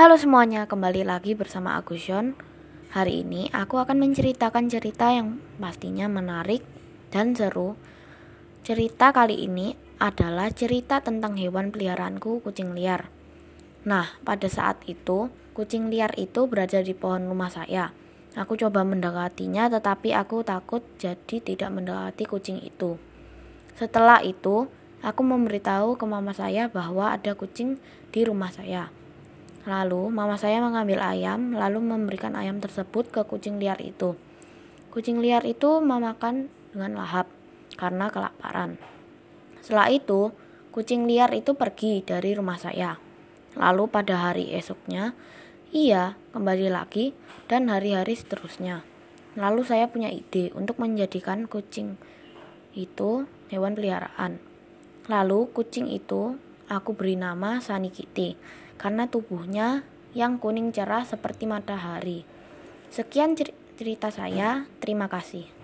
Halo semuanya, kembali lagi bersama aku Sean. Hari ini aku akan menceritakan cerita yang pastinya menarik dan seru. Cerita kali ini adalah cerita tentang hewan peliharaanku, kucing liar. Nah, pada saat itu, kucing liar itu berada di pohon rumah saya. Aku coba mendekatinya, tetapi aku takut jadi tidak mendekati kucing itu. Setelah itu, aku memberitahu ke mama saya bahwa ada kucing di rumah saya. Lalu, mama saya mengambil ayam, lalu memberikan ayam tersebut ke kucing liar itu. Kucing liar itu memakan dengan lahap karena kelaparan. Setelah itu, kucing liar itu pergi dari rumah saya. Lalu pada hari esoknya, ia kembali lagi dan hari-hari seterusnya. Lalu saya punya ide untuk menjadikan kucing itu hewan peliharaan. Lalu kucing itu aku beri nama Sunny Kitty karena tubuhnya yang kuning cerah seperti matahari. Sekian cerita saya, terima kasih.